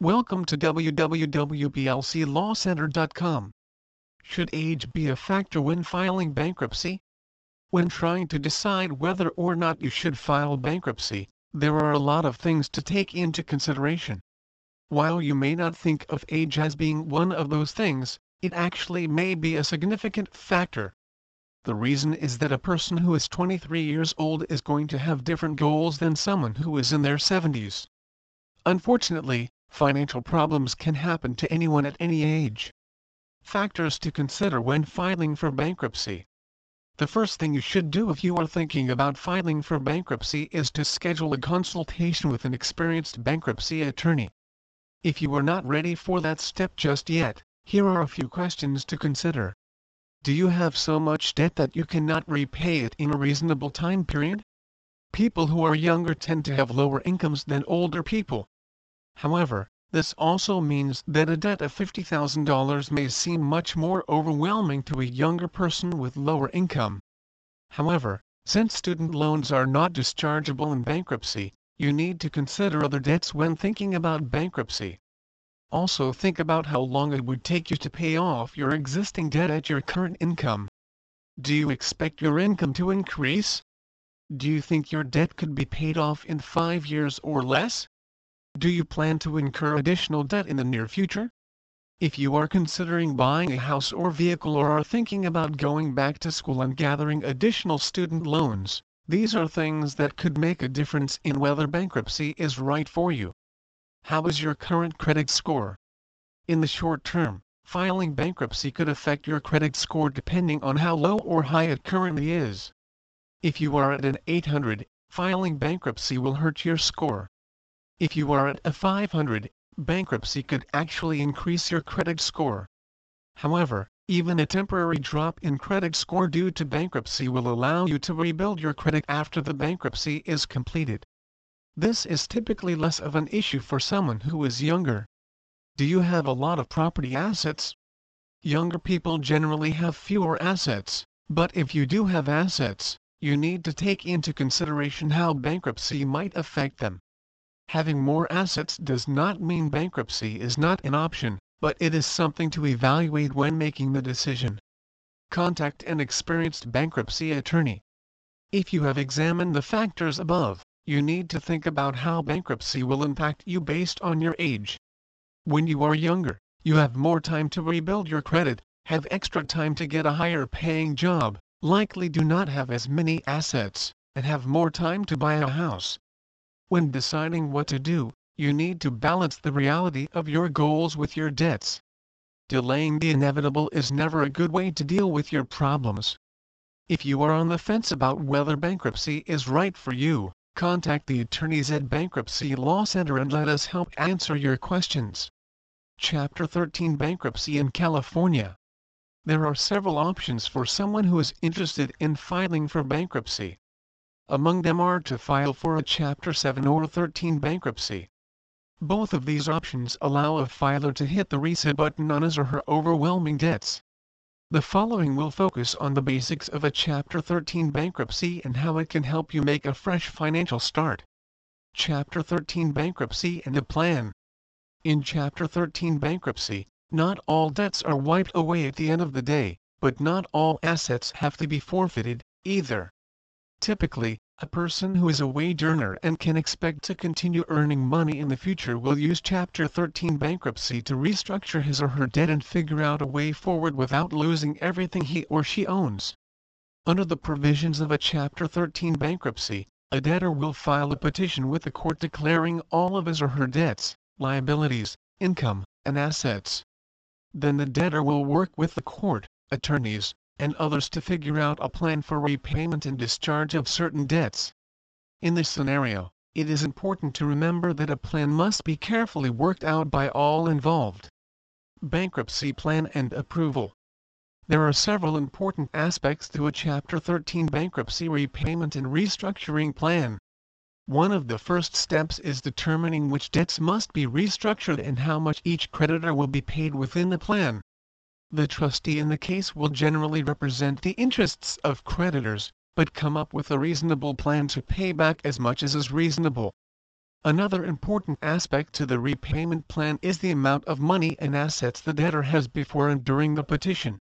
Welcome to www.blclawcenter.com. Should age be a factor when filing bankruptcy? When trying to decide whether or not you should file bankruptcy, there are a lot of things to take into consideration. While you may not think of age as being one of those things, it actually may be a significant factor. The reason is that a person who is 23 years old is going to have different goals than someone who is in their 70s. Unfortunately, financial problems can happen to anyone at any age. Factors to consider when filing for bankruptcy. The first thing you should do if you are thinking about filing for bankruptcy is to schedule a consultation with an experienced bankruptcy attorney. If you are not ready for that step just yet, here are a few questions to consider. Do you have so much debt that you cannot repay it in a reasonable time period? People who are younger tend to have lower incomes than older people. However, this also means that a debt of $50,000 may seem much more overwhelming to a younger person with lower income. However, since student loans are not dischargeable in bankruptcy, you need to consider other debts when thinking about bankruptcy. Also think about how long it would take you to pay off your existing debt at your current income. Do you expect your income to increase? Do you think your debt could be paid off in five years or less? Do you plan to incur additional debt in the near future? If you are considering buying a house or vehicle or are thinking about going back to school and gathering additional student loans, these are things that could make a difference in whether bankruptcy is right for you. How is your current credit score? In the short term, filing bankruptcy could affect your credit score depending on how low or high it currently is. If you are at an 800, filing bankruptcy will hurt your score. If you are at a 500, bankruptcy could actually increase your credit score. However, even a temporary drop in credit score due to bankruptcy will allow you to rebuild your credit after the bankruptcy is completed. This is typically less of an issue for someone who is younger. Do you have a lot of property assets? Younger people generally have fewer assets, but if you do have assets, you need to take into consideration how bankruptcy might affect them. Having more assets does not mean bankruptcy is not an option, but it is something to evaluate when making the decision. Contact an experienced bankruptcy attorney. If you have examined the factors above, you need to think about how bankruptcy will impact you based on your age. When you are younger, you have more time to rebuild your credit, have extra time to get a higher paying job, likely do not have as many assets, and have more time to buy a house. When deciding what to do, you need to balance the reality of your goals with your debts. Delaying the inevitable is never a good way to deal with your problems. If you are on the fence about whether bankruptcy is right for you, contact the attorneys at Bankruptcy Law Center and let us help answer your questions. Chapter 13 Bankruptcy in California There are several options for someone who is interested in filing for bankruptcy. Among them are to file for a Chapter 7 or 13 bankruptcy. Both of these options allow a filer to hit the reset button on his or her overwhelming debts. The following will focus on the basics of a Chapter 13 bankruptcy and how it can help you make a fresh financial start. Chapter 13 Bankruptcy and a Plan In Chapter 13 Bankruptcy, not all debts are wiped away at the end of the day, but not all assets have to be forfeited, either. Typically, a person who is a wage earner and can expect to continue earning money in the future will use Chapter 13 bankruptcy to restructure his or her debt and figure out a way forward without losing everything he or she owns. Under the provisions of a Chapter 13 bankruptcy, a debtor will file a petition with the court declaring all of his or her debts, liabilities, income, and assets. Then the debtor will work with the court, attorneys, and others to figure out a plan for repayment and discharge of certain debts. In this scenario, it is important to remember that a plan must be carefully worked out by all involved. Bankruptcy Plan and Approval There are several important aspects to a Chapter 13 bankruptcy repayment and restructuring plan. One of the first steps is determining which debts must be restructured and how much each creditor will be paid within the plan. The trustee in the case will generally represent the interests of creditors, but come up with a reasonable plan to pay back as much as is reasonable. Another important aspect to the repayment plan is the amount of money and assets the debtor has before and during the petition.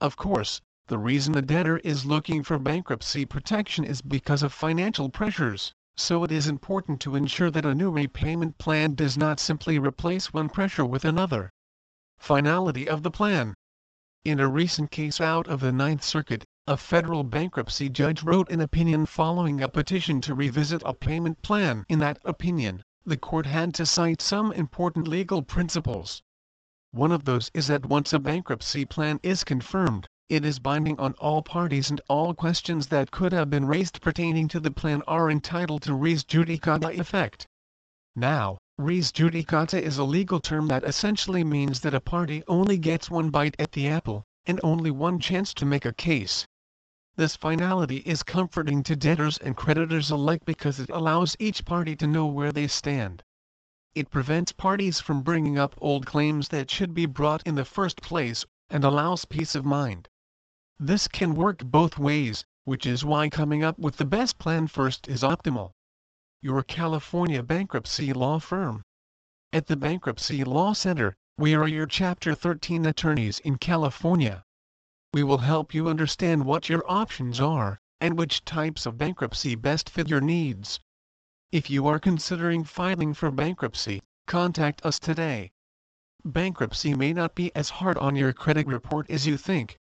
Of course, the reason the debtor is looking for bankruptcy protection is because of financial pressures, so it is important to ensure that a new repayment plan does not simply replace one pressure with another. Finality of the plan In a recent case out of the Ninth Circuit, a federal bankruptcy judge wrote an opinion following a petition to revisit a payment plan. In that opinion, the court had to cite some important legal principles. One of those is that once a bankruptcy plan is confirmed, it is binding on all parties and all questions that could have been raised pertaining to the plan are entitled to res judicata effect. Now, res judicata is a legal term that essentially means that a party only gets one bite at the apple, and only one chance to make a case. This finality is comforting to debtors and creditors alike because it allows each party to know where they stand. It prevents parties from bringing up old claims that should be brought in the first place, and allows peace of mind. This can work both ways, which is why coming up with the best plan first is optimal. Your California Bankruptcy Law Firm At the Bankruptcy Law Center, we are your Chapter 13 attorneys in California. We will help you understand what your options are, and which types of bankruptcy best fit your needs. If you are considering filing for bankruptcy, contact us today. Bankruptcy may not be as hard on your credit report as you think.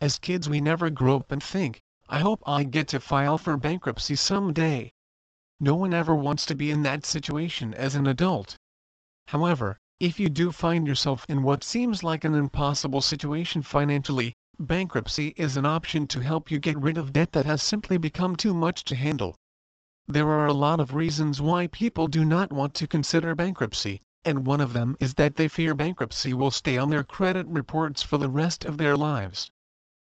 As kids we never grow up and think, I hope I get to file for bankruptcy someday. No one ever wants to be in that situation as an adult. However, if you do find yourself in what seems like an impossible situation financially, bankruptcy is an option to help you get rid of debt that has simply become too much to handle. There are a lot of reasons why people do not want to consider bankruptcy, and one of them is that they fear bankruptcy will stay on their credit reports for the rest of their lives.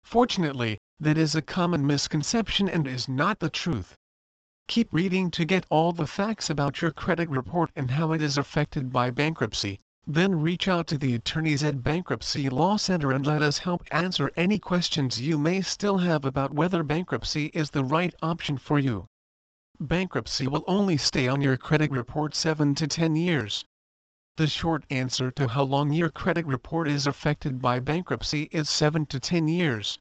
Fortunately, that is a common misconception and is not the truth. Keep reading to get all the facts about your credit report and how it is affected by bankruptcy, then reach out to the attorneys at Bankruptcy Law Center and let us help answer any questions you may still have about whether bankruptcy is the right option for you. Bankruptcy will only stay on your credit report 7 to 10 years. The short answer to how long your credit report is affected by bankruptcy is 7 to 10 years.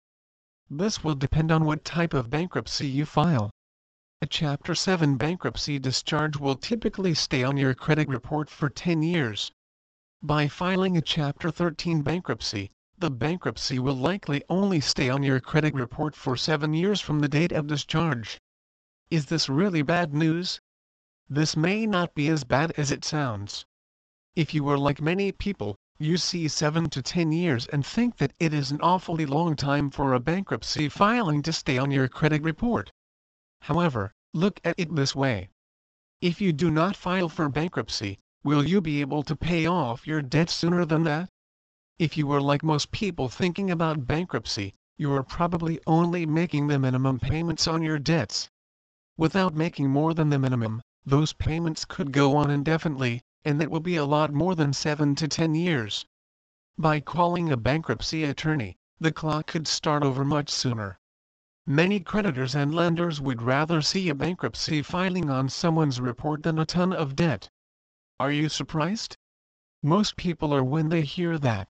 This will depend on what type of bankruptcy you file. A Chapter 7 bankruptcy discharge will typically stay on your credit report for 10 years. By filing a Chapter 13 bankruptcy, the bankruptcy will likely only stay on your credit report for 7 years from the date of discharge. Is this really bad news? This may not be as bad as it sounds. If you are like many people, you see 7 to 10 years and think that it is an awfully long time for a bankruptcy filing to stay on your credit report. However, look at it this way. If you do not file for bankruptcy, Will you be able to pay off your debt sooner than that? If you are like most people thinking about bankruptcy, you are probably only making the minimum payments on your debts. Without making more than the minimum, those payments could go on indefinitely, and that will be a lot more than 7 to 10 years. By calling a bankruptcy attorney, the clock could start over much sooner. Many creditors and lenders would rather see a bankruptcy filing on someone's report than a ton of debt. Are you surprised? Most people are when they hear that.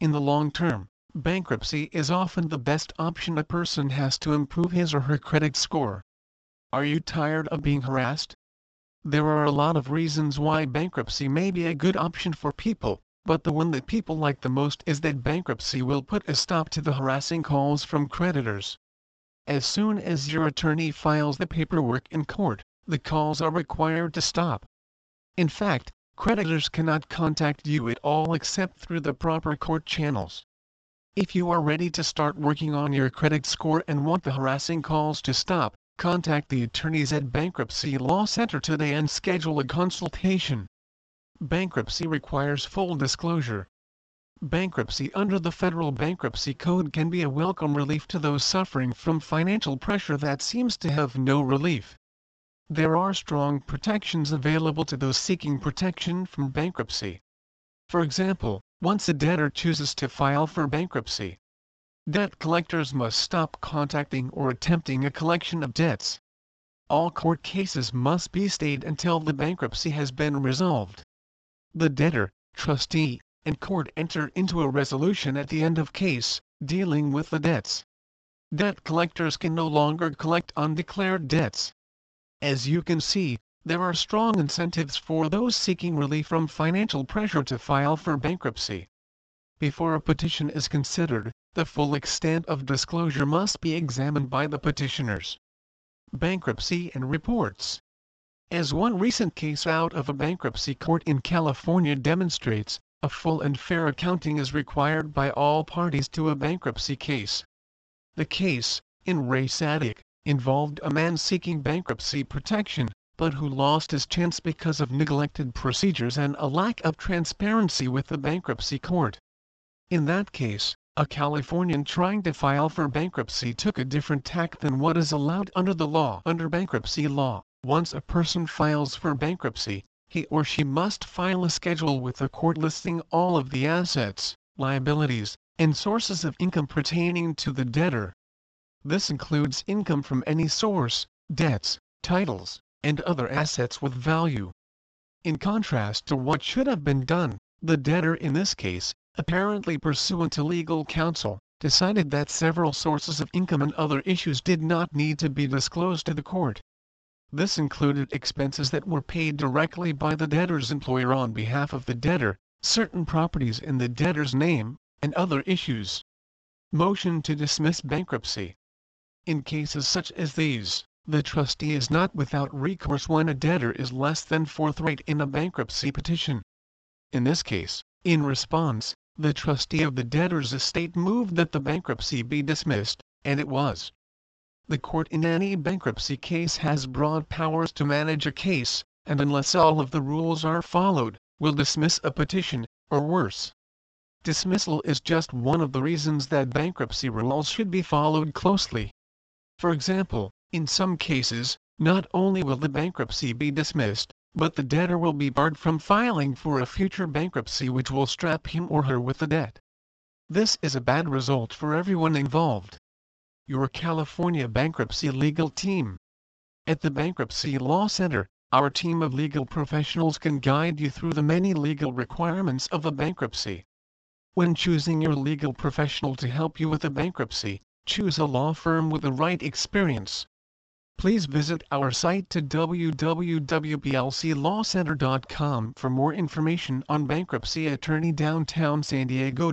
In the long term, bankruptcy is often the best option a person has to improve his or her credit score. Are you tired of being harassed? There are a lot of reasons why bankruptcy may be a good option for people, but the one that people like the most is that bankruptcy will put a stop to the harassing calls from creditors. As soon as your attorney files the paperwork in court, the calls are required to stop. In fact, creditors cannot contact you at all except through the proper court channels. If you are ready to start working on your credit score and want the harassing calls to stop, contact the attorneys at Bankruptcy Law Center today and schedule a consultation. Bankruptcy requires full disclosure. Bankruptcy under the Federal Bankruptcy Code can be a welcome relief to those suffering from financial pressure that seems to have no relief. There are strong protections available to those seeking protection from bankruptcy. For example, once a debtor chooses to file for bankruptcy, debt collectors must stop contacting or attempting a collection of debts. all court cases must be stayed until the bankruptcy has been resolved. The debtor, trustee, and court enter into a resolution at the end of case, dealing with the debts. Debt collectors can no longer collect undeclared debts. As you can see, there are strong incentives for those seeking relief from financial pressure to file for bankruptcy. Before a petition is considered, the full extent of disclosure must be examined by the petitioners. Bankruptcy and Reports As one recent case out of a bankruptcy court in California demonstrates, a full and fair accounting is required by all parties to a bankruptcy case. The case, in re Sadik, involved a man seeking bankruptcy protection, but who lost his chance because of neglected procedures and a lack of transparency with the bankruptcy court. In that case, a Californian trying to file for bankruptcy took a different tack than what is allowed under the law. Under bankruptcy law, once a person files for bankruptcy, he or she must file a schedule with the court listing all of the assets, liabilities, and sources of income pertaining to the debtor. This includes income from any source, debts, titles, and other assets with value. In contrast to what should have been done, the debtor in this case, apparently pursuant to legal counsel, decided that several sources of income and other issues did not need to be disclosed to the court. This included expenses that were paid directly by the debtor's employer on behalf of the debtor, certain properties in the debtor's name, and other issues. Motion to dismiss bankruptcy. In cases such as these, the trustee is not without recourse when a debtor is less than forthright in a bankruptcy petition. In this case, in response, the trustee of the debtor's estate moved that the bankruptcy be dismissed, and it was. The court in any bankruptcy case has broad powers to manage a case, and unless all of the rules are followed, will dismiss a petition, or worse. Dismissal is just one of the reasons that bankruptcy rules should be followed closely. For example, in some cases, not only will the bankruptcy be dismissed, but the debtor will be barred from filing for a future bankruptcy which will strap him or her with the debt. This is a bad result for everyone involved your California bankruptcy legal team. At the Bankruptcy Law Center, our team of legal professionals can guide you through the many legal requirements of a bankruptcy. When choosing your legal professional to help you with a bankruptcy, choose a law firm with the right experience. Please visit our site to www.blclawcenter.com for more information on bankruptcy attorney downtown San Diego.